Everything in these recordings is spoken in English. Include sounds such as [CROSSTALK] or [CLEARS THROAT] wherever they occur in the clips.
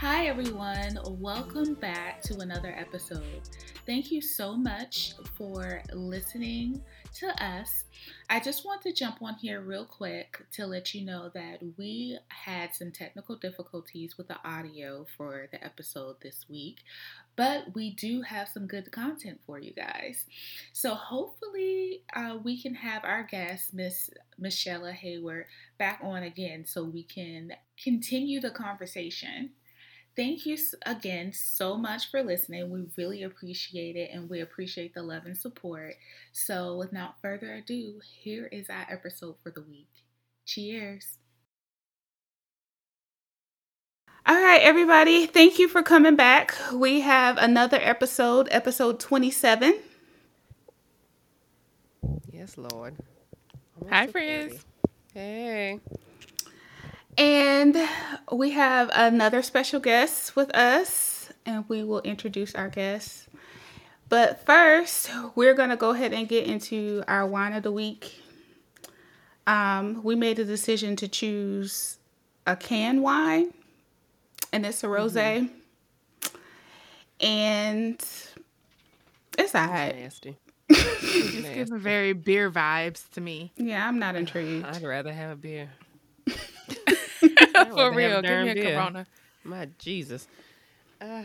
Hi, everyone. Welcome back to another episode. Thank you so much for listening to us. I just want to jump on here real quick to let you know that we had some technical difficulties with the audio for the episode this week, but we do have some good content for you guys. So hopefully, uh, we can have our guest, Miss Michelle Hayward, back on again so we can continue the conversation. Thank you again so much for listening. We really appreciate it and we appreciate the love and support. So, without further ado, here is our episode for the week. Cheers. All right, everybody. Thank you for coming back. We have another episode, episode 27. Yes, Lord. Almost Hi, friends. Hey. And we have another special guest with us, and we will introduce our guest. But first, we're going to go ahead and get into our wine of the week. Um, we made a decision to choose a canned wine, and it's a rose. Mm-hmm. And it's all right. Nasty. [LAUGHS] it's giving very beer vibes to me. Yeah, I'm not intrigued. I'd rather have a beer. [LAUGHS] [LAUGHS] For real, give me a beer. Corona. My Jesus. Uh,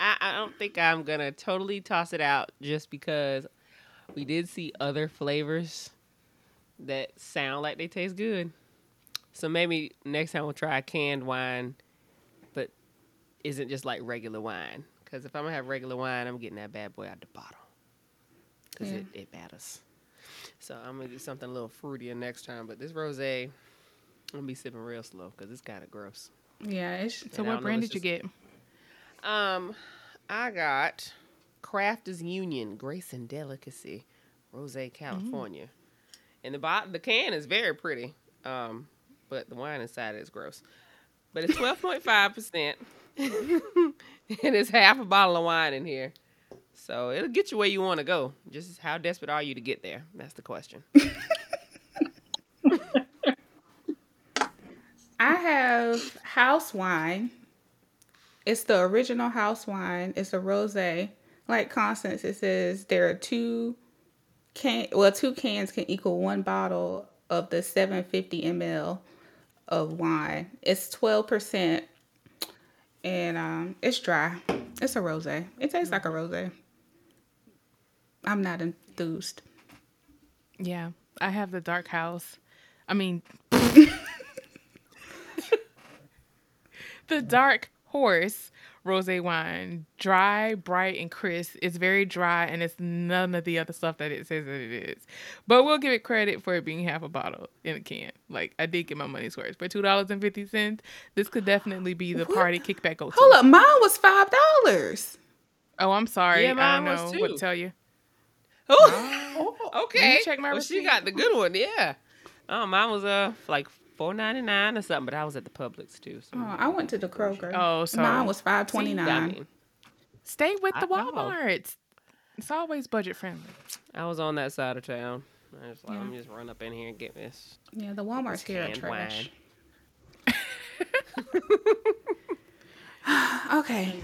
I, I don't think I'm gonna totally toss it out just because we did see other flavors that sound like they taste good. So maybe next time we'll try a canned wine, but isn't just like regular wine. Because if I'm gonna have regular wine, I'm getting that bad boy out the bottle. Because yeah. it, it matters. So I'm gonna do something a little fruitier next time. But this rosé, I'm gonna be sipping real slow because it's kind of gross. Yeah. so what brand did you get? Um, I got Crafters Union Grace and Delicacy, Rose, California. Mm. And the bot the can is very pretty. Um, but the wine inside is gross. But it's twelve point five percent. [LAUGHS] And it's half a bottle of wine in here. So it'll get you where you want to go. Just how desperate are you to get there? That's the question. [LAUGHS] I have house wine. It's the original house wine. It's a rosé. Like Constance, it says there are two can well two cans can equal one bottle of the 750 ml of wine. It's 12% and um it's dry. It's a rosé. It tastes like a rosé. I'm not enthused. Yeah, I have the dark house. I mean [LAUGHS] the dark horse rose wine dry bright and crisp. It's very dry and it's none of the other stuff that it says that it is. But we'll give it credit for it being half a bottle in a can. Like i did get my money's worth. For two dollars and fifty cents this could definitely be the party kickback go hold up mine was five dollars. Oh i'm sorry. Yeah, i don't know what to tell you. Oh, [LAUGHS] okay. You check my well, receipt. she got the good one yeah. Oh mine was uh like four ninety nine or something, but I was at the Publix too. So oh, I went to the Kroger. Oh, so mine was five twenty nine. Stay with the Walmarts. It's always budget friendly. I was on that side of town. I just like, yeah. let me just run up in here and get this. Yeah, the Walmart's here are trash. [LAUGHS] [LAUGHS] [SIGHS] okay.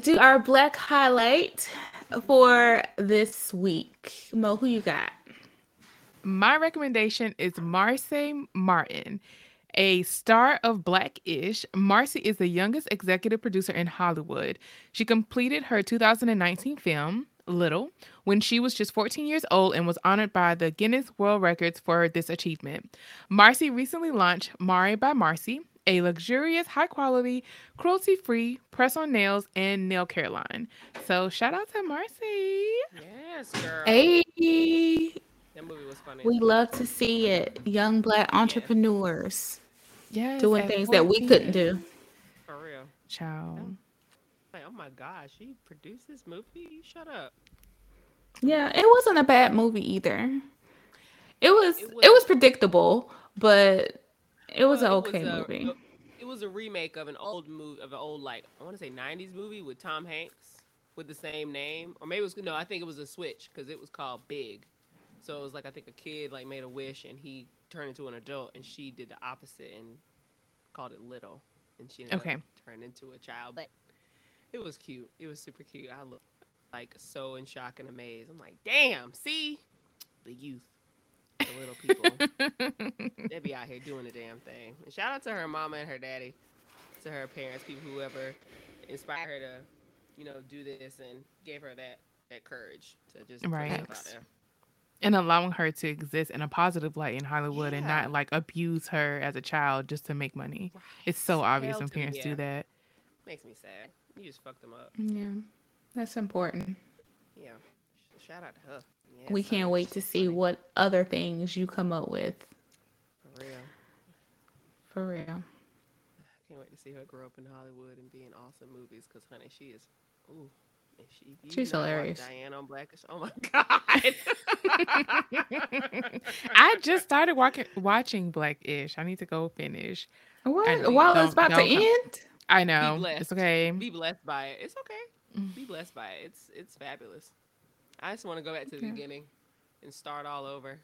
Do our black highlight for this week. Mo, who you got? My recommendation is Marcy Martin. A star of Black-ish, Marcy is the youngest executive producer in Hollywood. She completed her 2019 film, Little, when she was just 14 years old and was honored by the Guinness World Records for this achievement. Marcy recently launched Mari by Marcy, a luxurious, high quality, cruelty free press on nails and nail care line. So shout out to Marcy. Yes, girl. Hey, That movie was funny. we love to see it. Young black entrepreneurs Yes, doing at things that we couldn't do. For real. Child. Like, oh my gosh, she produced this movie? Shut up. Yeah, it wasn't a bad movie either. It was It it was- was, predictable, but it was an Well, uh, okay a- movie. It was a remake of an old movie of an old like I want to say '90s movie with Tom Hanks with the same name, or maybe it was no, I think it was a switch because it was called Big. So it was like I think a kid like made a wish and he turned into an adult, and she did the opposite and called it Little, and she Okay. up turned into a child. But it was cute. It was super cute. I looked like so in shock and amazed. I'm like, damn, see the youth, the little people. [LAUGHS] they be out here doing the damn thing. And shout out to her mama and her daddy, to her parents, people whoever inspired her to, you know, do this and gave her that that courage to just put Right. out there. and allowing her to exist in a positive light in Hollywood and not like abuse her as a child just to make money. It's so obvious Hell when to the parents yeah. do that. Makes me sad. You just fucked them up. Yeah, that's important. Yeah. Shout out to her. Yeah, we can't wait to see what other things you come up with. For real. For real. I can't wait to see her grow up in Hollywood and be in awesome movies. Cause honey, she is. Ooh. She, She's hilarious. Diane on Blackish. Oh my [LAUGHS] god. [LAUGHS] I just started walking, watching Blackish. I need to go finish. What? While it's about to come- end? I know blessed. it's okay. be blessed by it. It's okay. Mm. Be blessed by it. It's it's fabulous. I just want to go back to the Okay. beginning and start all over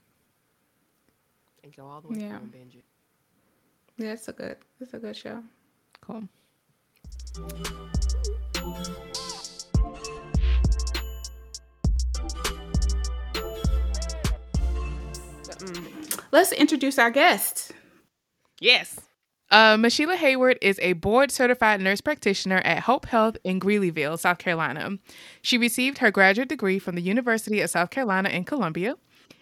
and go all the way Yeah. through and binge it. Yeah, it's a good. It's a good show. Cool. Mm. Let's introduce our guest. Yes. Uh, Mashila Hayward is a board certified nurse practitioner at Hope Health in Greeleyville, South Carolina. She received her graduate degree from the University of South Carolina in Columbia.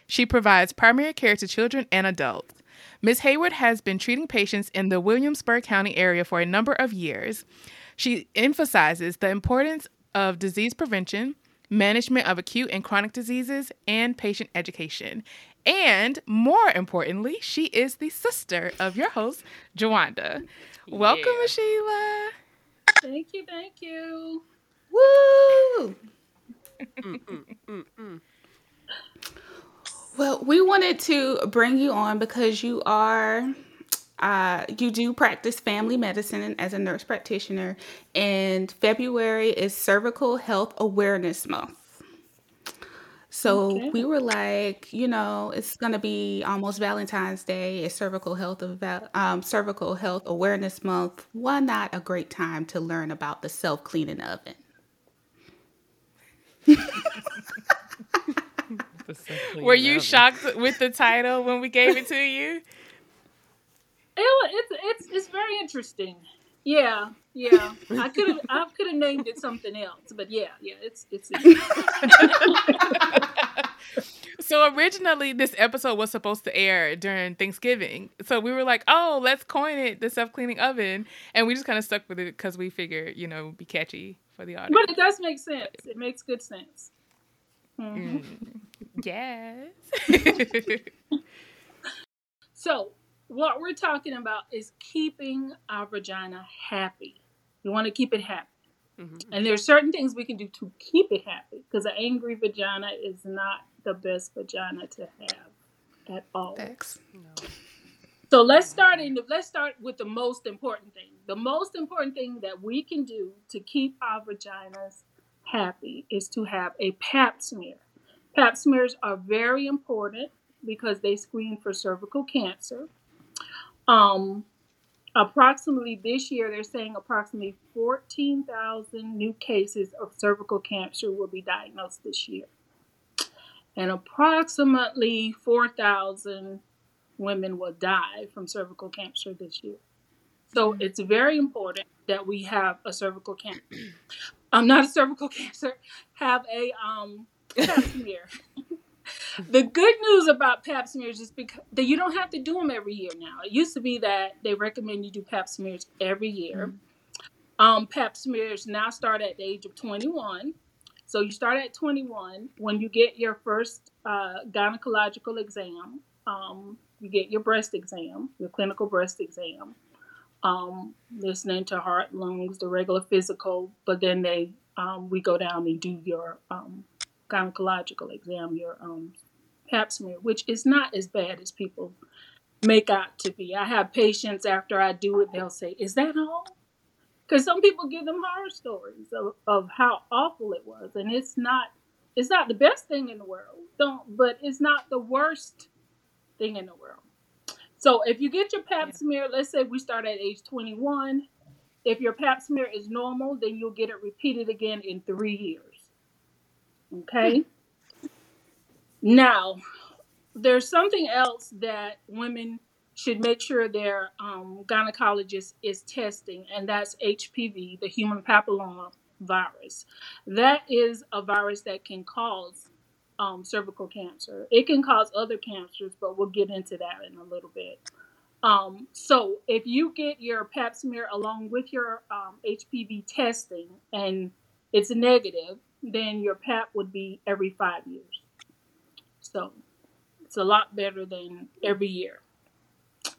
She provides primary care to children and adults. Ms. Hayward has been treating patients in the Williamsburg County area for a number of years. She emphasizes the importance of disease prevention, management of acute and chronic diseases, and patient education. And more importantly, she is the sister of your host, Jawanda. Welcome, Yeah. Sheila. Thank you, thank you. Woo! Mm, mm, mm, mm. Well, we wanted to bring you on because you are uh, you do practice family medicine as a nurse practitioner, and February is Cervical Health Awareness Month. So Okay. we were like, you know, it's gonna be almost Valentine's Day. It's Cervical Health Ava- um, Cervical Health Awareness Month. Why not a great time to learn about the self cleaning oven? [LAUGHS] Were you shocked with the title when we gave it to you? It, it's it's it's very interesting. Yeah, yeah. I could have I could have named it something else, but yeah, yeah. It's it's. [LAUGHS] So originally, this episode was supposed to air during Thanksgiving. So we were like, "Oh, let's coin it the self cleaning oven," and we just kind of stuck with it because we figured, you know, be catchy for the audience. but it does make sense. It makes good sense. Mhm. Yes. [LAUGHS] So what we're talking about is keeping our vagina happy. We want to keep it happy. Mhm. And are certain things we can do to keep it happy because an angry vagina is not the best vagina to have at all. Thanks. No. So let's start in. Let's start with the most important thing. The most important thing that we can do to keep our vaginas happy is to have a Pap smear. Pap smears are very important because they screen for cervical cancer. Um, approximately this year, they're saying approximately 14,000 new cases of cervical cancer will be diagnosed this year, and approximately 4,000 women will die from cervical cancer this year. So it's very important that we have a cervical cancer. [CLEARS THROAT] I'm not a cervical [LAUGHS] cancer. Have a um, [LAUGHS] pap smear. [LAUGHS] [LAUGHS] the good news about pap smears is because that you don't have to do them every year now. It used to be that they recommend you do pap smears every year. Um, pap smears now start at the age of 21. So you start at 21 when you get your first uh, gynecological exam. Um, you get your breast exam, your clinical breast exam, um, listening to heart, lungs, the regular physical. But then they um, we go down and do your um, gynecological exam, your um, pap smear, which is not as bad as people make out to be. I have patients after I do it, they'll say, "Is that all?" Because some people give them horror stories of, of how awful it was, and it's not. It's not the best thing in the world, don't. But it's not the worst thing in the world. So if you get your Pap smear, let's say we start at age 21. If your Pap smear is normal, then you'll get it repeated again in three years. Okay. Now, there's something else that women should make sure their um, gynecologist is testing, and that's HPV, the human papilloma virus. That is a virus that can cause um, cervical cancer. It can cause other cancers, but we'll get into that in a little bit. Um, so, if you get your pap smear along with your um, HPV testing and it's negative, then your pap would be every five years. So, it's a lot better than every year.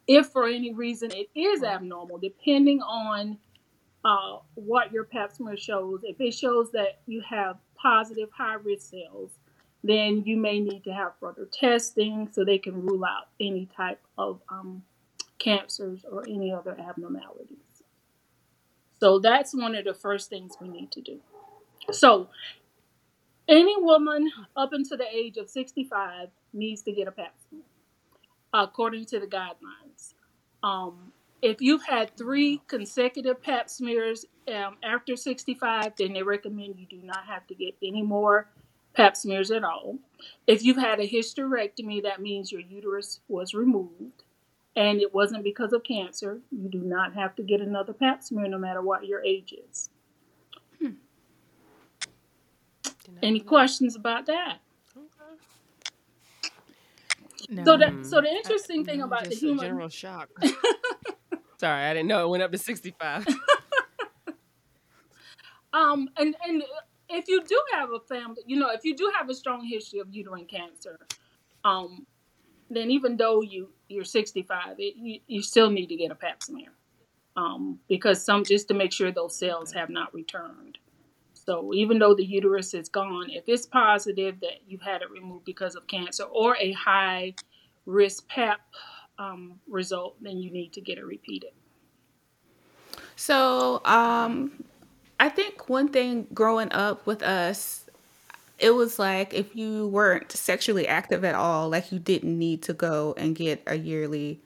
If for any reason it is abnormal, depending on uh, what your pap smear shows, if it shows that you have positive high risk cells, then you may need to have further testing so they can rule out any type of um, cancers or any other abnormalities. So that's one of the first things we need to do. So any woman up until the age of 65 needs to get a pap smear, according to the guidelines. Um, if you've had three consecutive pap smears um, after 65, then they recommend you do not have to get any more pap smears at all. If you've had a hysterectomy, that means your uterus was removed and it wasn't because of cancer. You do not have to get another pap smear no matter what your age is. Hmm. Any questions about that? No. So that so the interesting I, thing about the human general shock. [LAUGHS] Sorry, I didn't know it went up to sixty five. [LAUGHS] um, and and if you do have a family, you know, if you do have a strong history of uterine cancer, um, then even though you you're 65, it, you, you still need to get a pap smear, um, because some just to make sure those cells have not returned. So even though the uterus is gone, if it's positive that you've had it removed because of cancer or a high risk PAP um, result, then you need to get it repeated. So um, I think one thing growing up with us, it was like if you weren't sexually active at all, like you didn't need to go and get a yearly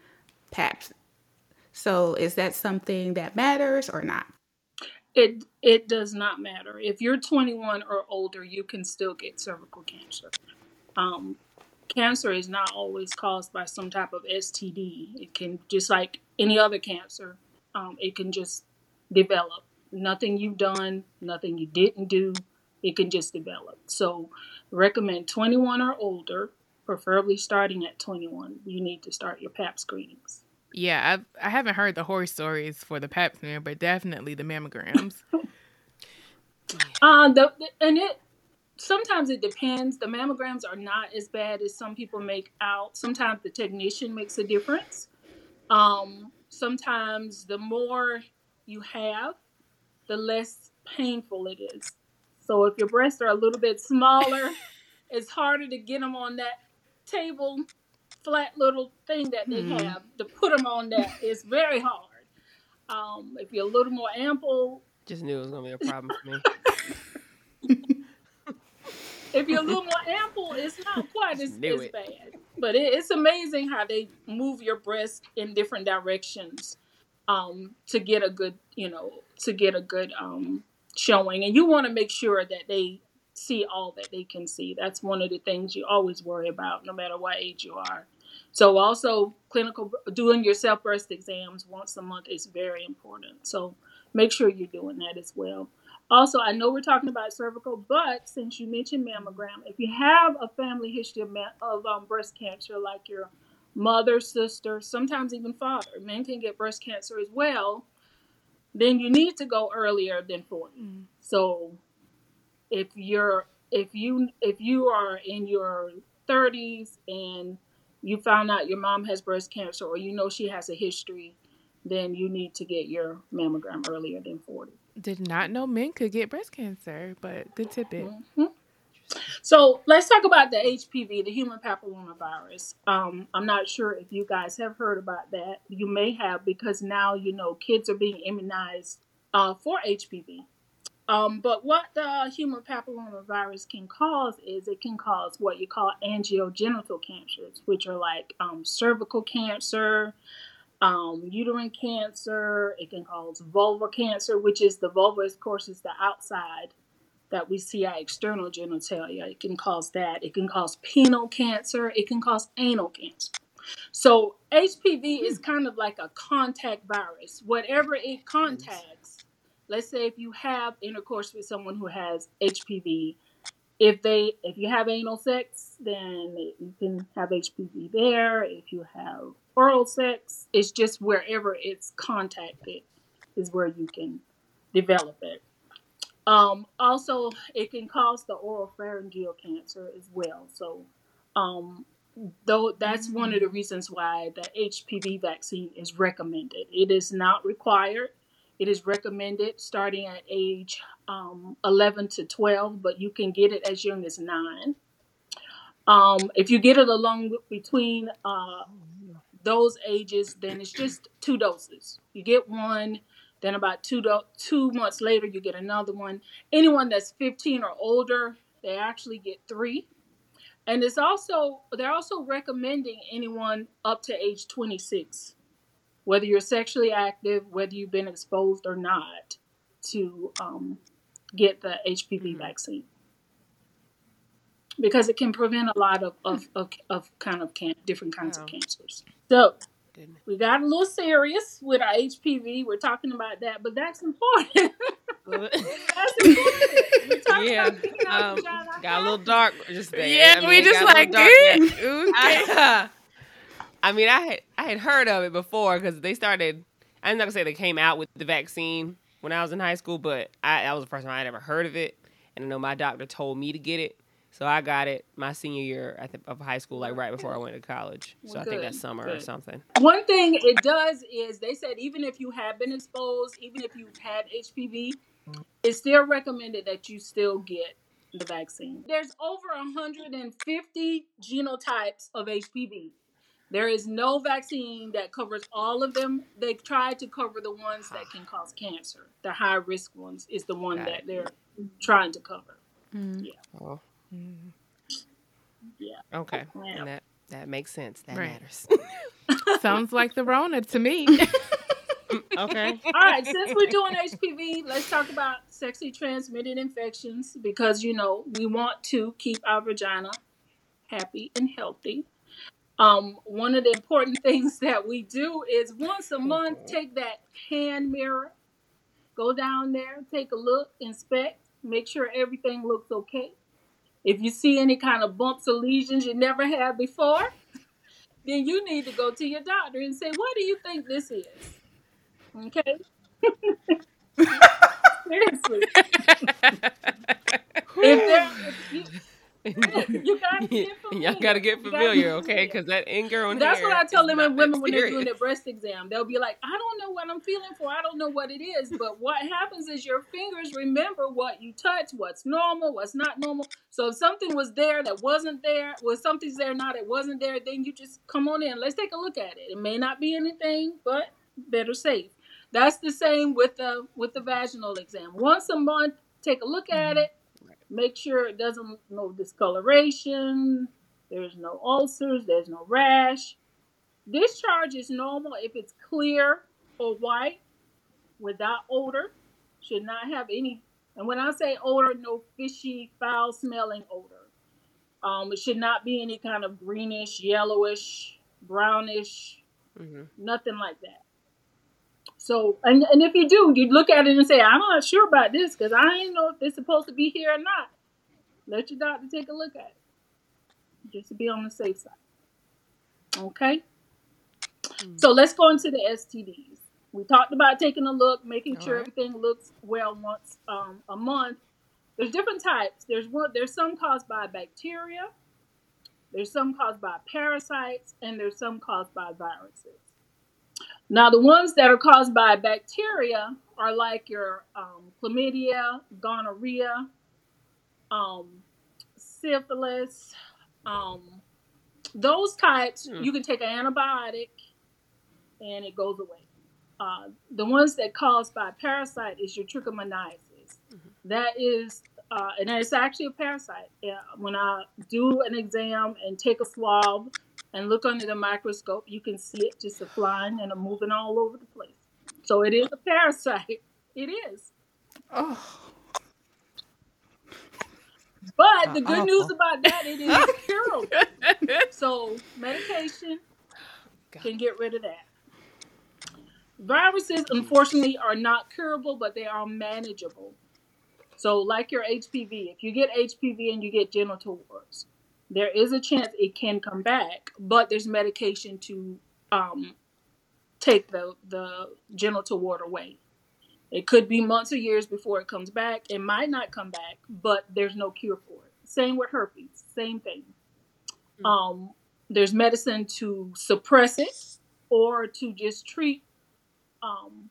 PAP. So is that something that matters or not? It it does not matter. If you're 21 or older, you can still get cervical cancer. Um, cancer is not always caused by some type of STD. It can just like any other cancer, um, it can just develop nothing you've done, nothing you didn't do. It can just develop. So, recommend 21 or older, preferably starting at 21. You need to start your PAP screenings. Yeah, I've, I haven't heard the horror stories for the PAP smear, but definitely the mammograms. [LAUGHS] uh, the, the, and it sometimes it depends. The mammograms are not as bad as some people make out. Sometimes the technician makes a difference. Um, sometimes the more you have, the less painful it is. So if your breasts are a little bit smaller, [LAUGHS] it's harder to get them on that table, flat little thing that they mm-hmm. have to put them on that is very hard. Um, if you're a little more ample, just knew it was gonna be a problem for me. [LAUGHS] if you're a little more ample, it's not [LAUGHS] quite as, as bad. But it, it's amazing how they move your breast in different directions um, to get a good, you know, to get a good um, showing. And you want to make sure that they see all that they can see. That's one of the things you always worry about, no matter what age you are. So also clinical doing your self breast exams once a month is very important. So make sure you're doing that as well. Also, I know we're talking about cervical, but since you mentioned mammogram, if you have a family history of, ma- of um, breast cancer, like your mother, sister, sometimes even father. Men can get breast cancer as well. Then you need to go earlier than 40. Mm. So if you're if you if you are in your 30s and you found out your mom has breast cancer or you know she has a history, then you need to get your mammogram earlier than 40. Did not know men could get breast cancer, but good tidbit. Mhm. So let's talk about the HPV, the human papillomavirus. Um, I'm not sure if you guys have heard about that. You may have because now you know kids are being immunized uh, for HPV. Um, but what the human papillomavirus can cause is it can cause what you call anogenital cancers, which are like um, cervical cancer, um, uterine cancer. It can cause vulvar cancer, which is the vulva, of course, is the outside that we see our external genitalia. It can cause that. It can cause penile cancer. It can cause anal cancer. So HPV is kind of like a contact virus. Whatever it contacts, let's say if you have intercourse with someone who has HPV, if they if you have anal sex, then you can have HPV there. If you have oral sex, it's just wherever it's contacted is where you can develop it. Um, also, it can cause the oropharyngeal cancer as well. So, um, though that's one of the reasons why the HPV vaccine is recommended. It is not required. It is recommended starting at age um, 11 to 12, but you can get it as young as nine. Um, if you get it along between uh, those ages, then it's just two doses. You get one, then about two do- two months later, you get another one. Anyone that's 15 or older, they actually get three. And it's also they're also recommending anyone up to age 26, whether you're sexually active, whether you've been exposed or not, to um, get the HPV vaccine because it can prevent a lot of of, of, of kind of can- different kinds of cancers. So Goodness. we got a little serious with our HPV. We're talking about that, but that's important. [LAUGHS] [LAUGHS] that's important. [LAUGHS] Yeah, um, got a little dark just there. Yeah, I mean, we just like, "Eh, okay." I, I mean, I had I had heard of it before because they started. I'm not gonna say they came out with the vaccine when I was in high school, but I that was the first time I had ever heard of it, and I know my doctor told me to get it, so I got it my senior year of high school, like right before I went to college. So I think Good, that's summer or something. One thing it does is they said even if you have been exposed, even if you've had HPV, it's still recommended that you still get the vaccine. There's over 150 genotypes of HPV. There is no vaccine that covers all of them. They've tried to cover the ones that can cause cancer. The high risk ones is the one Got that they're trying to cover. Mm. Oh, Yeah. okay, Yeah. and that that makes sense. That Right. matters. [LAUGHS] Sounds like the Rona to me. [LAUGHS] [LAUGHS] okay. All right, since we're doing HPV, let's talk about sexually transmitted infections because you know we want to keep our vagina happy and healthy. Um, one of the important [LAUGHS] things that we do is once a month take that hand mirror, go down there, take a look, inspect, make sure everything looks okay. If you see any kind of bumps or lesions you never had before, [LAUGHS] then you need to go to your doctor and say, "What do you think this is?" Okay. [LAUGHS] Seriously. If there, if you, [LAUGHS] [LAUGHS] you gotta get familiar. [LAUGHS] Y'all gotta get familiar, okay? Because that anger on That's what I tell them and women when they're doing their breast exam. They'll be like, I don't know what I'm feeling for. I don't know what it is. But what happens is your fingers remember what you touch, what's normal, what's not normal. So if something was there that wasn't there, well, something's there now that wasn't there, then you just come on in. Let's take a look at it. It may not be anything, but better safe. That's the same with the with the vaginal exam. Once a month, take a look at mm-hmm. it. Make sure it doesn't no discoloration. There's no ulcers. There's no rash. Discharge is normal if it's clear or white without odor. Should not have any. And when I say odor, no fishy, foul smelling odor. Um, it should not be any kind of greenish, yellowish, brownish, Mhm. nothing like that. So, and, and if you do, you look at it and say, I'm not sure about this because I ain't know if it's supposed to be here or not. Let your doctor take a look at it just to be on the safe side. Okay? So let's go into the STDs. We talked about taking a look, making sure Alright. everything looks well once um, a month. there's different types. There's one. There's some caused by bacteria. There's some caused by parasites, and there's some caused by viruses. Now, the ones that are caused by bacteria are like your um, chlamydia, gonorrhea, um, syphilis. Um, those types, Hmm. you can take an antibiotic and it goes away. Uh, the ones that caused by parasite is your trichomoniasis. That is, uh, and it's actually a parasite. Yeah, when I do an exam and take a swab and look under the microscope, you can see it just flying and moving all over the place. So it is a parasite. It is. Oh, But the good news about that, it is [LAUGHS] curable. So medication can get rid of that. Viruses, unfortunately, are not curable, but they are manageable. So, like your HPV, if you get HPV and you get genital warts, there is a chance it can come back, but there's medication to um, take the, the genital wart away. It could be months or years before it comes back. It might not come back, but there's no cure for it. Same with herpes, same thing. Um, there's medicine to suppress it or to just treat um,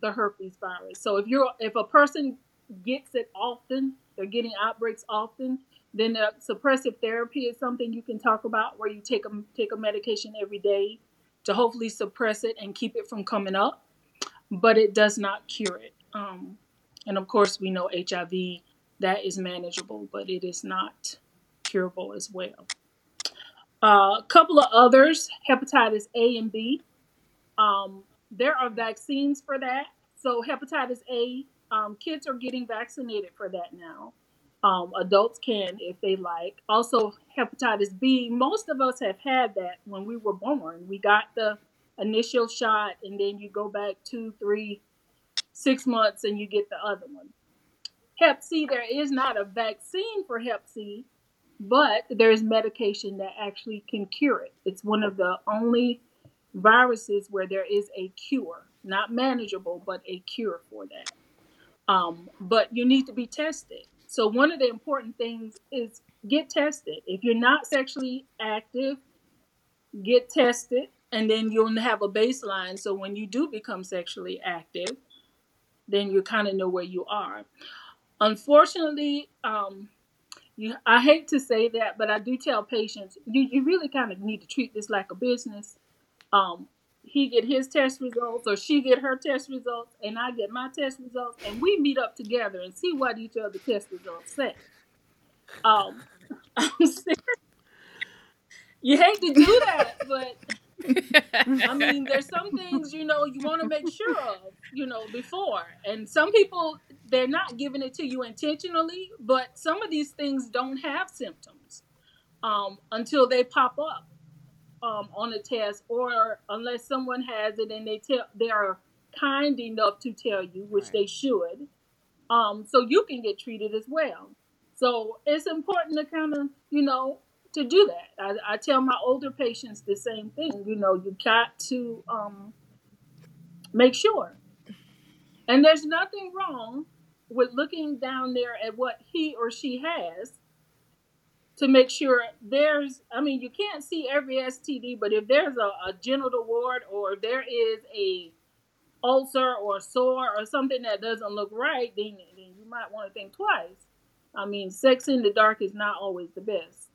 the herpes virus. So if you're if a person gets it often, they're getting outbreaks often, then the suppressive therapy is something you can talk about where you take a take a medication every day to hopefully suppress it and keep it from coming up, but it does not cure it. Um, and of course, we know HIV that is manageable, but it is not curable as well. Uh, a couple of others, hepatitis A and B. Um, there are vaccines for that. So hepatitis A, um, kids are getting vaccinated for that now. Um, adults can if they like. Also, hepatitis B. Most of us have had that when we were born. We got the initial shot, and then you go back two, three, six months, and you get the other one. Hep C, there is not a vaccine for Hep C, but there's medication that actually can cure it. It's one of the only viruses where there is a cure, not manageable, but a cure for that. Um, but you need to be tested. So one of the important things is get tested. If you're not sexually active, get tested, and then you'll have a baseline. So when you do become sexually active, then you kind of know where you are. Unfortunately, um, you, I hate to say that, but I do tell patients you, you really kind of need to treat this like a business. Um, he get his test results or she get her test results and I get my test results and we meet up together and see what each other test results say. Um, [LAUGHS] You hate to do that, but I mean, there's some things you know you want to make sure of, you know, before. And some people they're not giving it to you intentionally, but some of these things don't have symptoms um, until they pop up um, on a test, or unless someone has it and they tell they are kind enough to tell you, which they should, um, so you can get treated as well. So it's important to kind of you know to do that. I, I tell my older patients the same thing. You know, you got to um, make sure. And there's nothing wrong with looking down there at what he or she has to make sure there's, I mean, you can't see every STD, but if there's a, a genital wart or there is a ulcer or sore or something that doesn't look right, then, then you might want to think twice. I mean, sex in the dark is not always the best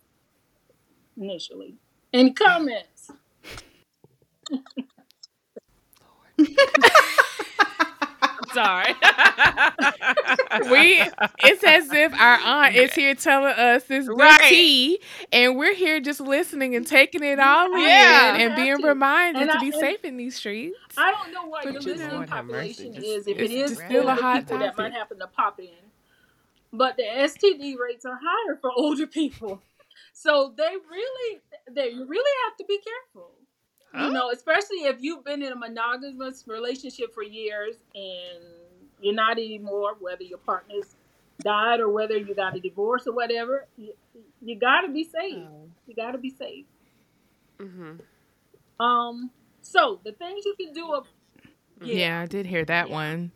initially. Any comments? [LAUGHS] [LAUGHS] Sorry. [LAUGHS] we it's as if our aunt is here telling us this good Right. tea and we're here just listening and taking it all Yeah. in and being to. reminded And to I- be safe in these streets. I don't know what But your you listening Lord mercy, population just- is. If it's it is just still a hot people that might happen to pop in, but the STD rates are higher for [LAUGHS] older people, so they really, they really have to be careful. Huh? You know, especially if you've been in a monogamous relationship for years and you're not anymore, whether your partner's died or whether you got a divorce or whatever. You, you got to be safe. You got to be safe. Mm-hmm. Um. So the things you can do. Up, Yeah. I did hear that Yeah. one.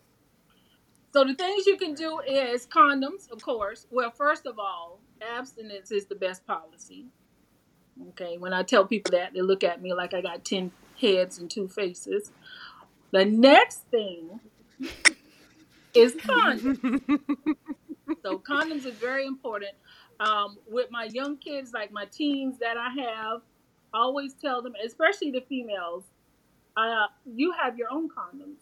So the things you can do is condoms, of course. Well, first of all, abstinence is the best policy. Okay, when I tell people that, they look at me like I got 10 heads and two faces. The next thing is condoms. so condoms are very important. Um, with my young kids, like my teens that I have, I always tell them, especially the females, uh, you have your own condoms.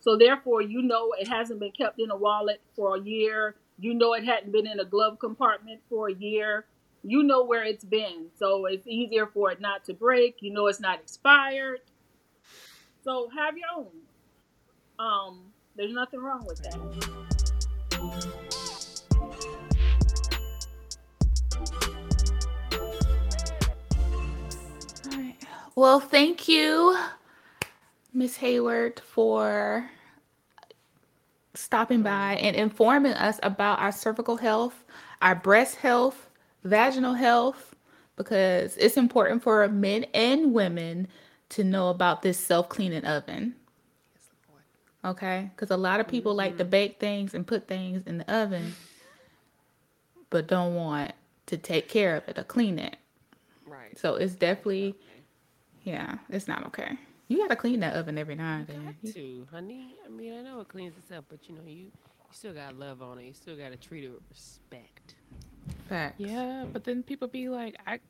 So therefore, you know it hasn't been kept in a wallet for a year. You know it hadn't been in a glove compartment for a year. You know where it's been. So it's easier for it not to break. You know it's not expired. So have your own. Um, there's nothing wrong with that. Well, thank you, Miss Hayward, for stopping by and informing us about our cervical health, our breast health, vaginal health, because it's important for men and women to know about this self cleaning oven. Okay? Because a lot of people like to mm-hmm. bake things and put things in the oven, but don't want to take care of it or clean it. Right. So it's definitely, yeah, it's not okay. You gotta clean that oven every now and then. Got to, honey. I mean, I know it cleans itself, but you know, you you still got love on it. You still got to treat it with respect. Facts. Yeah, but then people be like, I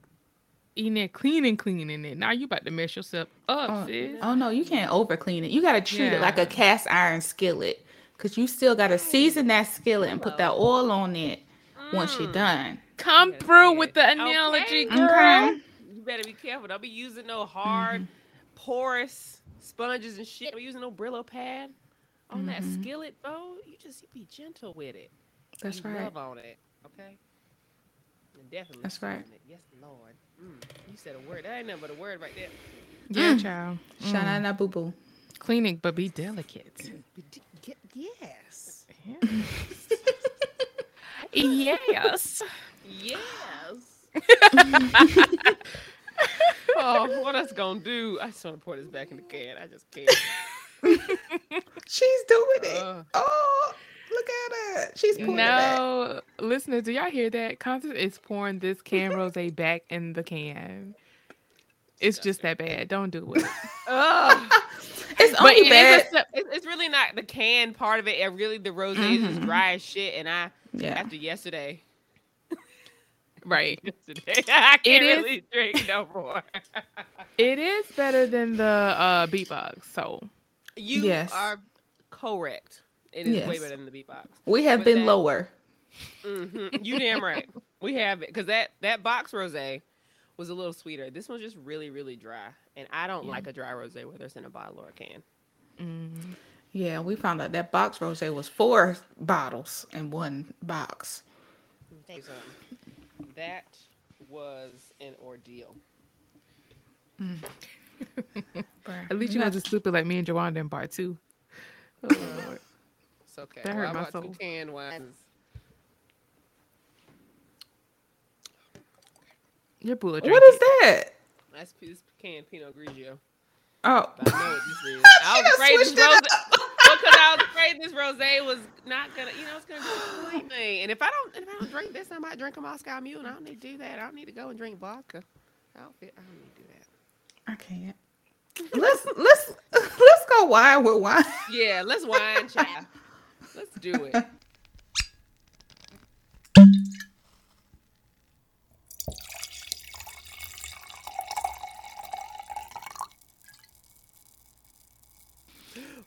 eating it, cleaning, cleaning it. Now you about to mess yourself up, Oh, sis. oh no, you can't over clean it. You gotta treat it like a cast iron skillet, cause you still gotta season that skillet and put that oil on it once you're mm. done. Come Yes, through yes. with the analogy, Okay. girl. Okay. You better be careful. Don't be using no hard, mm-hmm. porous sponges and shit. Don't be using no Brillo pad on that mm-hmm. skillet, bro. You just you be gentle with it. That's You right. Love on it, okay? And definitely. That's right. it. Yes, Lord. Mm, you said a word. That ain't nothing but a word right there. Yeah, child. Shana na boo boo. Cleaning, but be delicate. Yes. yes. [LAUGHS] Yes. oh, what us gonna do? I just want to pour this back in the can. I just can't. [LAUGHS] She's doing it. Uh. oh, look at her. She's pouring it back. No, listeners, do y'all hear that? Constance is pouring this can rose back in the can. It's just that bad. Don't do it. [LAUGHS] Ugh. [LAUGHS] It's But only it bad. is a It's, it's really not the can part of it. It really the rose is Mhm. dry as shit. And I Yeah. after yesterday, [LAUGHS] right. yesterday I can't is- really drink no more. It is better than the uh beatbox. So you Yes. are correct. It is way better than the beatbox. We have With been that- lower. hmm You damn right. We have it because that that box rosé was a little sweeter. This one's just really really dry, and I don't like a dry rosé whether it's in a bottle or a can. mm, Yeah, we found out that box rose was four bottles in one box. Tell you. That was an ordeal. [LAUGHS] at least you wasn't stupid like me and Jawanda in part two. Oh, Lord. It's okay. That well, hurt I my bought two soul. canned wines. You're bullet What is that? That's this canned Pinot Grigio. Oh, But I know what this is. [LAUGHS] I was afraid this switched it rose. because I was afraid this rosé was not gonna, you know, it's gonna disappoint [LAUGHS] me. And if I don't, if I don't drink this, I might drink a Moscow Mule. And I don't need to do that. I don't need to go and drink vodka. I don't. Feel, I don't need to do that. I can't. Let's let's [LAUGHS] let's go wine with wine. Yeah, let's wine, child. Let's do it.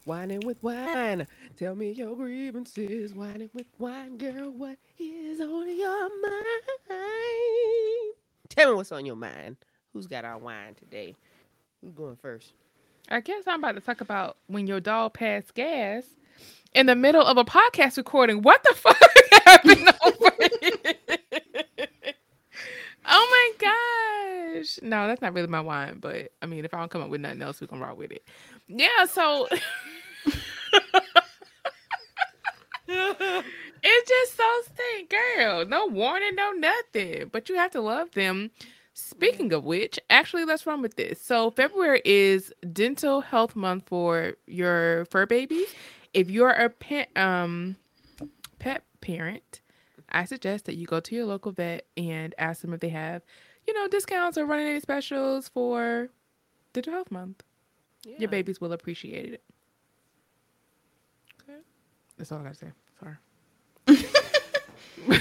Whining with wine. Tell me your grievances. Whining with wine, girl. What is on your mind? Tell me what's on your mind. Who's got our wine today? Who's going first? I guess I'm about to talk about when your dog passed gas in the middle of a podcast recording. What the fuck [LAUGHS] happened? Oh my gosh. No, that's not really my wine, but I mean, if I don't come up with nothing else, we can rock with it. Yeah, so [LAUGHS] it's just so stink, girl. No warning, no nothing. But you have to love them. Speaking of which, actually, let's run with this. So, February is Dental Health Month for your fur babies. If you're a pet um pet parent, I suggest that you go to your local vet and ask them if they have, you know, discounts or running any specials for Digital Health Month. Yeah. Your babies will appreciate it. Okay. That's all I gotta say. Sorry. [LAUGHS]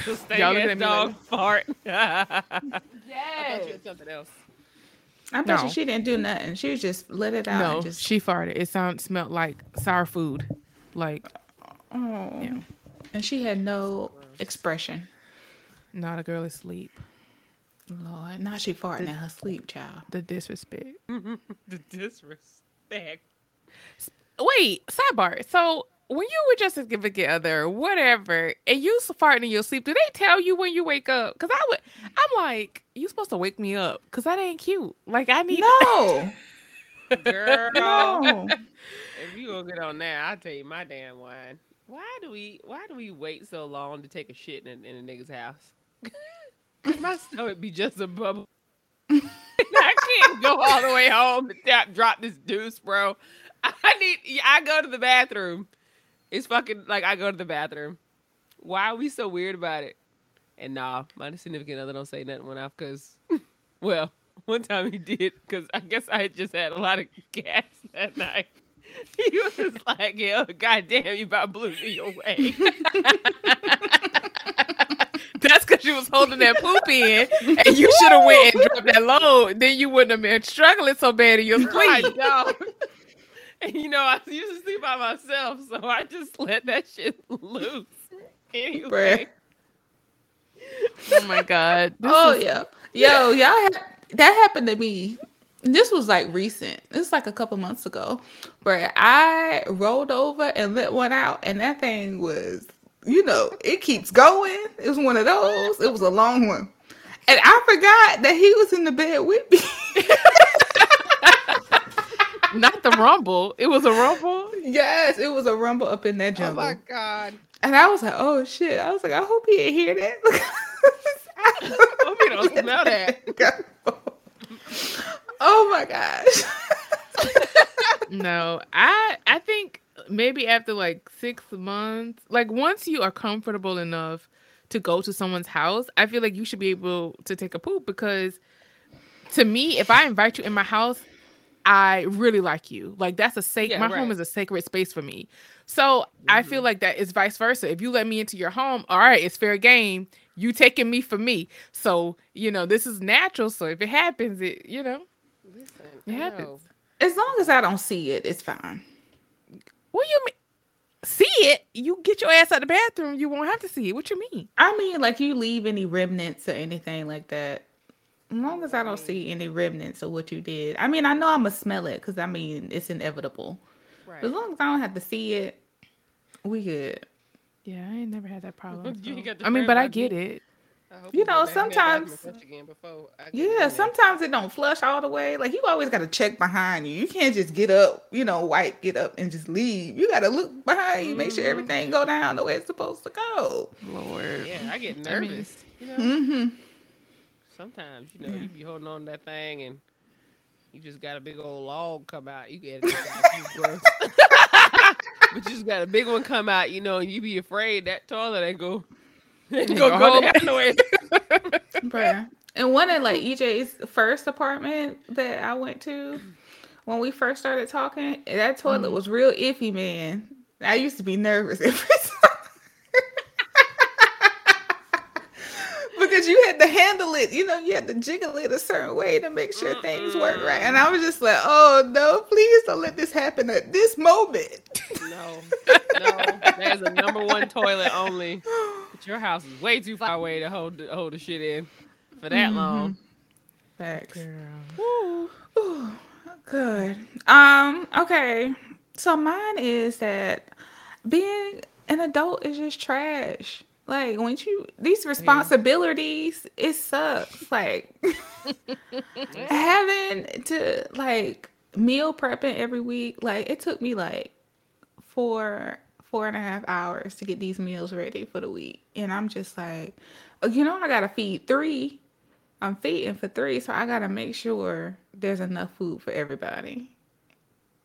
Just stay Y'all Y'all looking at me dog like- fart. [LAUGHS] I thought Yes. you had something else. I bet No. you she didn't do nothing. She was just let it out. No, and just, she farted. It sound smelled like sour food. Like oh. yeah. And she had no expression. not a girl asleep. Lord, now she farting in her sleep, child. The disrespect. [LAUGHS] the disrespect. Wait, sidebar. So when you were just a significant other, whatever, and you farting in your sleep, do they tell you when you wake up? Cause I would, I'm like, you supposed to wake me up, cause that ain't cute. Like I need. No, [LAUGHS] Girl, no. Gonna get on there, I'll tell you my damn whine. Why do we why do we wait so long to take a shit in, in a nigga's house? [LAUGHS] my stomach be just a bubble. [LAUGHS] I can't go all the way home to tap, drop this deuce, bro. [LAUGHS] I need I go to the bathroom. It's fucking like I go to the bathroom. Why are we so weird about it? And nah, my significant other don't say nothing went off because, well, one time he did because I guess I just had a lot of gas that night. [LAUGHS] He was like, "Yo, goddamn, you about blew me away." That's because you was holding that poop in, and you should have went and dropped that load. Then you wouldn't have been struggling so bad in your sleep. [LAUGHS] And you know, I used to sleep by myself, so I just let that shit loose. Anyway, Oh my god. Oh is- yeah, yo, y'all. That happened to me. This was like recent. It's like a couple months ago, where I rolled over and let one out, and that thing was, you know, it keeps going. It was one of those. It was a long one, and I forgot that he was in the bed with me. [LAUGHS] not the rumble. It was a rumble. yes, it was a rumble up in that jungle. oh my god, And I was like, oh shit. I was like, I hope he didn't hear that. [LAUGHS] hope you don't smell that. [LAUGHS] oh my gosh. [LAUGHS] No, I I think maybe after like six months, like once you are comfortable enough to go to someone's house, I feel like you should be able to take a poop because to me, if I invite you in my house, I really like you. Like that's a sac- Yeah, my home is a sacred space for me. So I mm-hmm. feel like that is vice versa. If you let me into your home, all right, it's fair game. You taking me for me. So, you know, this is natural. So if it happens, it, you know, Listen, it happens. As long as I don't see it, it's fine. What do you mean? See it? You get your ass out the bathroom. You won't have to see it. What you mean? I mean, like you leave any remnants or anything like that. As long as I don't see any remnants of what you did. I mean, I know I'm gonna smell it because I mean it's inevitable. Right. As long as I don't have to see it, we good. Yeah, I ain't never had that problem. [LAUGHS] You so- got I mean, but I get you. it. I hope You know, back in that bathroom sometimes- and touch again before I get in Yeah, sometimes it don't flush all the way. Like you always gotta check behind you. You can't just get up, you know, wipe, get up and just leave. You gotta look behind you, make sure Mhm. everything go down the way it's supposed to go. Lord. Yeah, I get I mean- nervous. you know, Mm-hmm. sometimes you know you be holding on to that thing and you just got a big old log come out. You get it, gross. [LAUGHS] but you just got a big one come out, you know, and you be afraid that toilet ain't go. Ain't Ain't gonna gonna go hold down the way. Bruh. And one of like EJ's first apartment that I went to when we first started talking, that toilet Mhm. was real iffy, man. I used to be nervous every [LAUGHS] time. [LAUGHS] because you had to handle it, you know, you had to jiggle it a certain way to make sure things work right. And I was just like, oh no, please don't let this happen at this moment. No, [LAUGHS] no, there's a number one toilet only. Your house is way too far away to hold the, hold the shit in for that long. Facts. Girl. Ooh, good. Um, okay. So mine is that being an adult is just trash. Like when you these responsibilities, it sucks. Like [LAUGHS] having to like meal prepping every week, like it took me like four four and a half hours to get these meals ready for the week. And I'm just like, oh, you know, I gotta feed three. I'm feeding for three, so I gotta make sure there's enough food for everybody.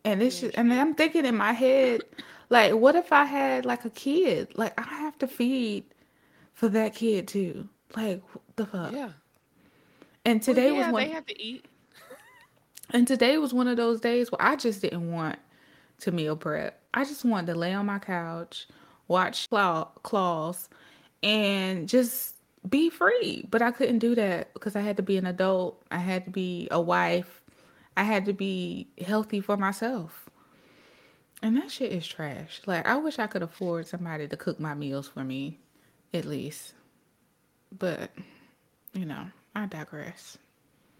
And it's just, and I'm thinking in my head, like, what if I had like a kid? Like, I have to feed for that kid too. Like, what the fuck? Yeah. And today well, yeah, was one. they have to eat. And today was one of those days where I just didn't want to meal prep. I just wanted to lay on my couch, watch Claw- Claws, and just be free. But I couldn't do that because I had to be an adult. I had to be a wife. I had to be healthy for myself. And that shit is trash. Like, I wish I could afford somebody to cook my meals for me, at least. But, you know, I digress.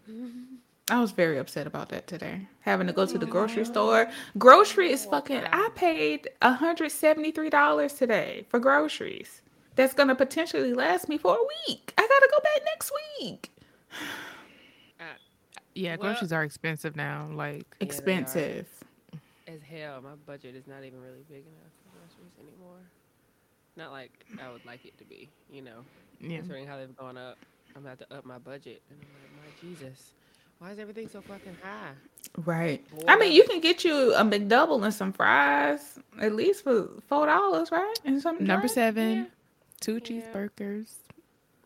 [LAUGHS] I was very upset about that today. Having to go to the grocery store. Grocery is fucking. I paid $173 today for groceries. That's going to potentially last me for a week. I got to go back next week. Uh, yeah, Well- groceries are expensive now. Like, they are. Expensive. As hell, my budget is not even really big enough for groceries anymore. Not like I would like it to be, you know. yeah. Considering how they've gone up, I'm gonna to up my budget. And I'm like, my Jesus, why is everything so fucking high? Right. I mean, you can get you a McDouble and some fries at least for $4, right? And some Number drinks. seven, Yeah. two Yeah. cheeseburgers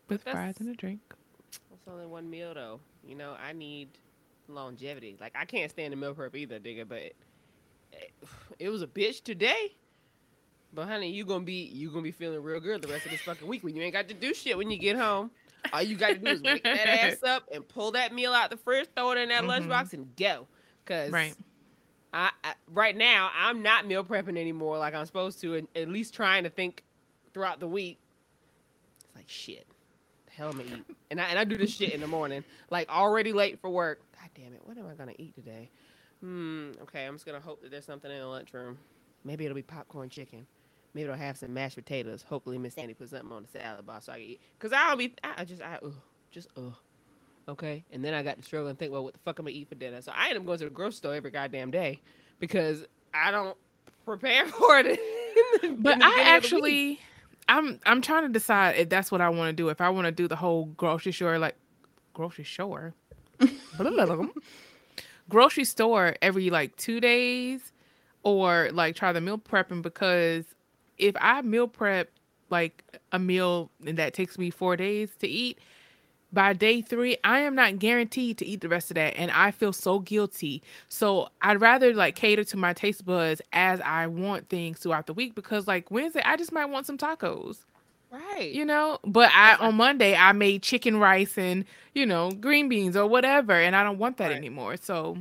with That's- fries and a drink. It's only one meal though. You know, I need longevity. Like I can't stand the meal prep either, digga. But it, it was a bitch today. But honey, you gonna be you gonna be feeling real good the rest of this fucking week when you ain't got to do shit when you get home. All you got to do is wake that ass [LAUGHS] up and pull that meal out the fridge, throw it in that Mhm. lunchbox, and go. Cause Right. I, I right now I'm not meal prepping anymore like I'm supposed to, and at least trying to think throughout the week. It's like shit. The hell am I eat? And I and I do this shit in the morning, like already late for work. God damn it, what am I gonna eat today? Hmm. Okay, I'm just gonna hope that there's something in the lunchroom. Maybe it'll be popcorn chicken. Maybe I'll have some mashed potatoes. Hopefully Miss Sandy put something on the salad bar so I can eat. Cause I'll be I I just I ugh, just ugh. Okay, and then I got to struggle and think, well, what the fuck am I gonna eat for dinner? So I end up going to the grocery store every goddamn day because I don't prepare [LAUGHS] for it. in the- in But the I beginning of the week. actually, I'm I'm trying to decide if that's what I want to do. If I want to do the whole grocery store, like grocery store, [LAUGHS] grocery store every like two days, or like try the meal prepping because if I meal prep like a meal and that takes me four days to eat. By day three, I am not guaranteed to eat the rest of that, and I feel so guilty. So I'd rather like cater to my taste buds as I want things throughout the week because like Wednesday, I just might want some tacos, right. you know. But I on Monday I made chicken rice and you know green beans or whatever, and I don't want that Right. anymore. So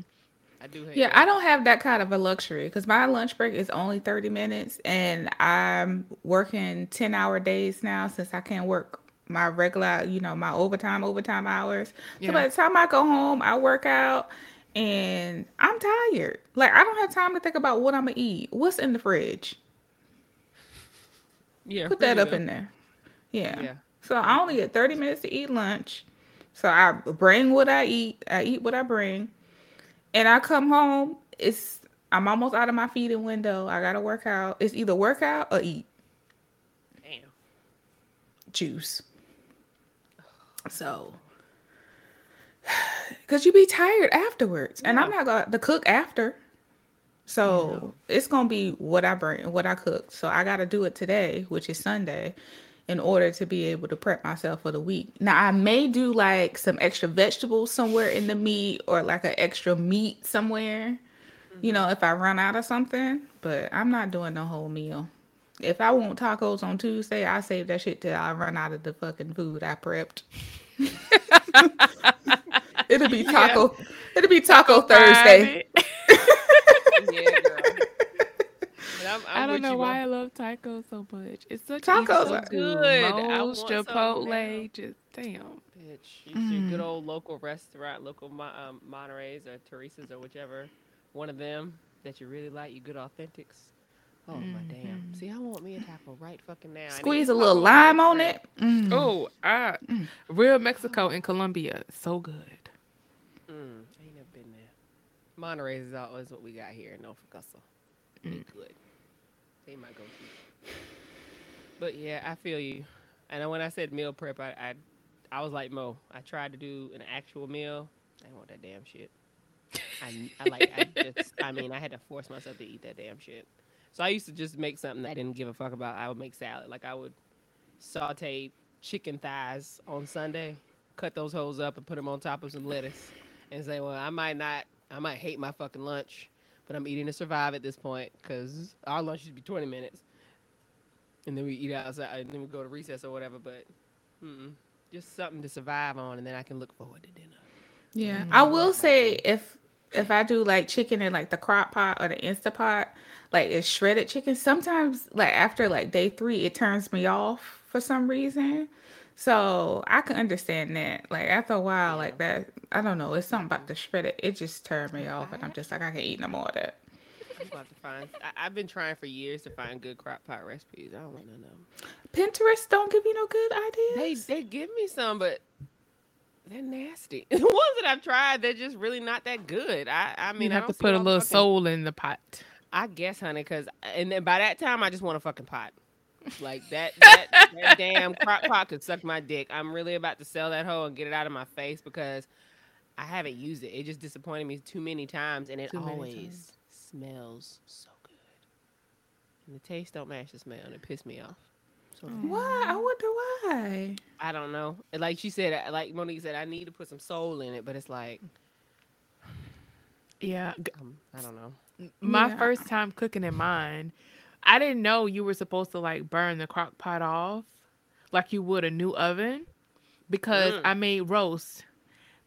I do hate Yeah, that. I don't have that kind of a luxury because my lunch break is only 30 minutes and I'm working 10 hour days now since I can't work my regular, you know, my overtime, overtime hours. Yeah. So by the time I go home, I work out and I'm tired. Like, I don't have time to think about what I'm going to eat. What's in the fridge? Yeah, Put that up in there. Yeah. Yeah. So I only get 30 minutes to eat lunch. So I bring what I eat. I eat what I bring. And I come home, it's I'm almost out of my feeding window. I gotta work out. It's either work out or eat Damn. juice. So [SIGHS] cause you be tired afterwards. And I'm not gonna to cook after. So it's gonna be what I bring, what I cook. So I gotta do it today, which is Sunday, in order to be able to prep myself for the week. Now I may do like some extra vegetables somewhere in the meat or like an extra meat somewhere, you know, if I run out of something. But I'm not doing the whole meal. If I want tacos on Tuesday, I save that shit till I run out of the fucking food I prepped. [LAUGHS] it'll be taco. It'll be taco Thursday. [LAUGHS] Yeah, girl. But I'm, I'm I don't with know you, why Mom. I love tacos so much. It's such Tacos tacos are good. I Moe's, want some now. Chipotle, just damn. Bitch, you see a Mm. good old local restaurant, local Mo- um, Monterey's or Teresa's or whichever one of them that you really like, you good authentics. Oh my damn! See, I want me a taco right fucking now. Squeeze a taco little lime on cream. it. Mm. Oh, I, real Mexico in Colombia, so good. Mm, I ain't never been there. Monterey's is always what we got here in Norfolk. So they good. They might go to. But yeah, I feel you. And when I said meal prep, I, I I was like Mo. I tried to do an actual meal. I didn't want that damn shit. I, I like. I [LAUGHS] just. I mean, I had to force myself to eat that damn shit. So I used to just make something that I didn't give a fuck about. I would make salad. Like I would saute chicken thighs on Sunday, cut those holes up and put them on top of some lettuce, and say, "Well, I might not. I might hate my fucking lunch, but I'm eating to survive at this point because our lunch should be 20 minutes, and then we eat outside, and then we go to recess or whatever. But mm-mm, just something to survive on, and then I can look forward to dinner. Yeah, mm-hmm. I will say if if I do like chicken in like the crock pot or the Instapot, like it's shredded chicken. Sometimes like after like day three, it turns me off for some reason. So I can understand that. Like after a while, like that, I don't know. It's something about the shredded. It it just turned me off, and I'm just like I can't eat no more of that. I'm about to find. I, I've been trying for years to find good crock pot recipes. I don't want to know. Pinterest don't give you no good ideas. they they give me some, but they're nasty. [LAUGHS] the ones that I've tried, they're just really not that good. I I mean, you I have don't to put a little fucking- soul in the pot. I guess, honey, because and then by that time, I just want a fucking pot. Like that, that, that damn crock pot could suck my dick. I'm really about to sell that hoe and get it out of my face because I haven't used it. It just disappointed me too many times, and it Too always times. smells so good. And the taste don't match the smell, and it pissed me off. So Why? I wonder why. I don't know. Like she said, uh, like Monique said, I need to put some soul in it, but it's like Yeah, um, I don't know. my Yeah. first time cooking in mine, I didn't know you were supposed to like burn the crock pot off like you would a new oven because Mm. I made roast.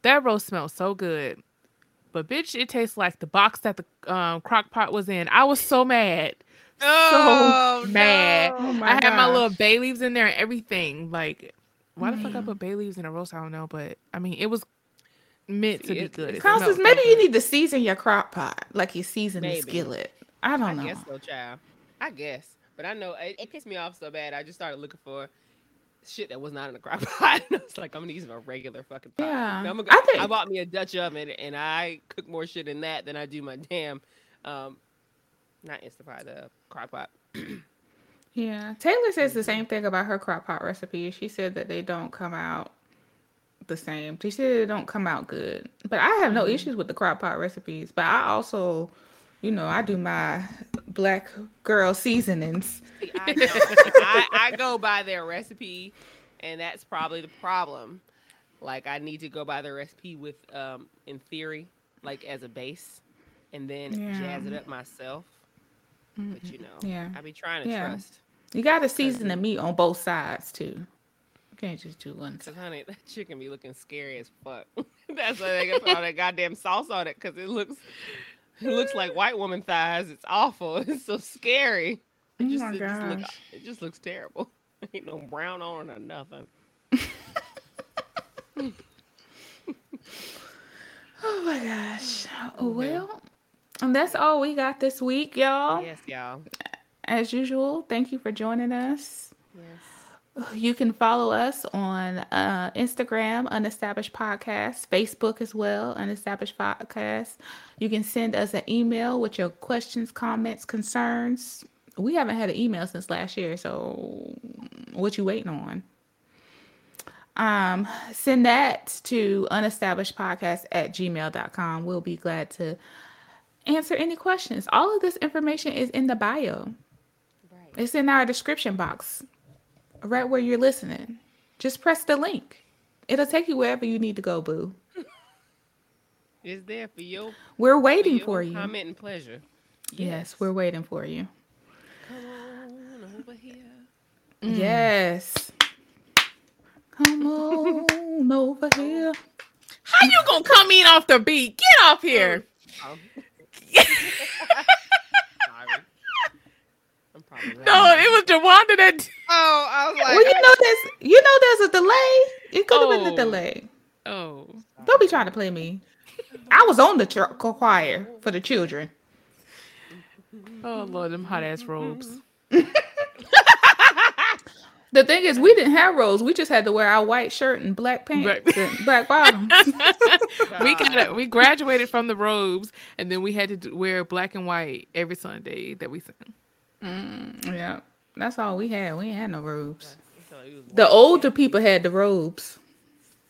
That roast smelled so good. But bitch, it tastes like the box that the um, crock pot was in. I was so mad. Oh, mad. Oh I had my little bay leaves in there and everything. Like, why the fuck I put bay leaves in a roast? I don't know, but I mean, it was meant to be good. Constance, so maybe you need to season your crock pot like you season the skillet. I I don't know. guess so, child. I guess, but I know it, it pissed me off so bad. I just started looking for shit that was not in a [LAUGHS] crock pot. I was like, I'm gonna use my regular fucking pot. Yeah, Now, I'm gonna, I I, bought me a Dutch oven, and I cook more shit in that than I do my damn, um, not Instapot, the crock pot. [CLEARS THROAT] Yeah, Taylor says the same thing about her crock pot recipe. She said that they don't come out the same. She said they don't come out good. But I have no issues with the crock pot recipes. But I also, you know, I do my black girl seasonings. See, I. I, I go by their recipe, and that's probably the problem. Like, I need to go by their recipe with, um, in theory, like as a base, and then jazz it up myself. But you know, Yeah. I be trying to Yeah. trust. You got to season the meat on both sides too. You can't just do one Cause honey, that chicken be looking scary as fuck. [LAUGHS] That's why they put all that goddamn sauce on it, cause it looks, it looks like white woman thighs. It's awful. [LAUGHS] It's so scary. It Oh just, my it just, look, gosh. it just looks terrible. [LAUGHS] Ain't no brown on or nothing. [LAUGHS] Oh my gosh. Oh, oh, well, and that's all we got this week, y'all. Yes, y'all. As usual, thank you for joining us. Yes. You can follow us on uh, Instagram, Unestablished Podcast, Facebook as well, Unestablished Podcast. You can send us an email with your questions, comments, concerns. We haven't had an email since last year, so what you waiting on? Um, send that to unestablishedpodcast at gmail.com. We'll be glad to answer any questions. All of this information is in the bio. Right. It's in our description box, right where you're listening. Just press the link. It'll take you wherever you need to go, boo. It's there for you. We're for waiting your for you. comment and pleasure. Yes, we're waiting for you. Come on over here. Yes. Come on over here. How you gonna come in off the beat? Get off here. Um, [LAUGHS] [LAUGHS] sorry. I'm probably No, it was Jawanda that. Oh, I was like, Well, you know there's you know there's a delay. It could have been Oh. the delay. Oh, Don't be trying to play me. I was on the ch- choir for the children. oh Lord, them hot ass robes. The thing is, we didn't have robes. We just had to wear our white shirt and black pants Right. and black bottoms. [LAUGHS] we got we graduated from the robes, and then we had to wear black and white every Sunday that we sang. Mm, yeah, that's all we had. We ain't had no robes. So it was The older people had the robes.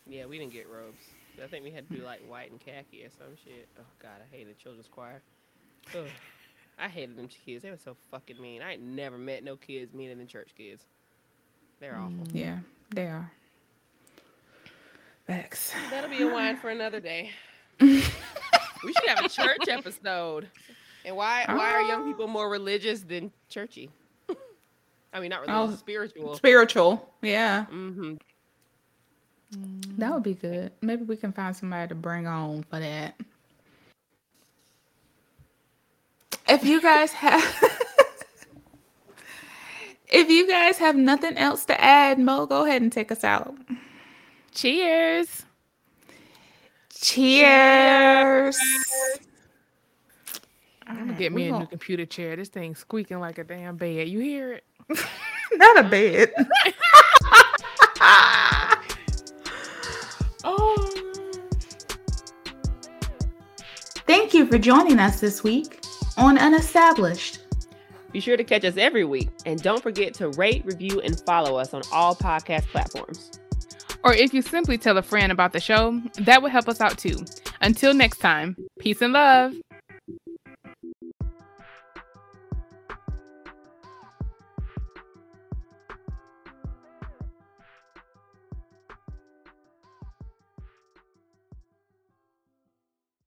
Yeah, we didn't get robes. I think we had to do like white and khaki or some shit. Oh god, I hated children's choir. Ugh. I hated them kids. They were so fucking mean. I ain't never met no kids meaner than church kids. They're awful. Mm. Yeah, they are. Facts. That'll be a whine for another day. we should have a church [LAUGHS] episode. And why why are young people more religious than churchy? I mean, not religious, Oh, spiritual. Spiritual. Yeah. hmm That would be good. Maybe we can find somebody to bring on for that. If you guys have [LAUGHS] If you guys have nothing else to add, Mo, go ahead and take us out. Cheers. Cheers. I'm gonna get me a new computer chair. This thing's squeaking like a damn bed. You hear it? [LAUGHS] Not a bed. [LAUGHS] oh. Thank you for joining us this week on Unestablished. Be sure to catch us every week. And don't forget to rate, review, and follow us on all podcast platforms. Or if you simply tell a friend about the show, that would help us out too. Until next time, peace and love.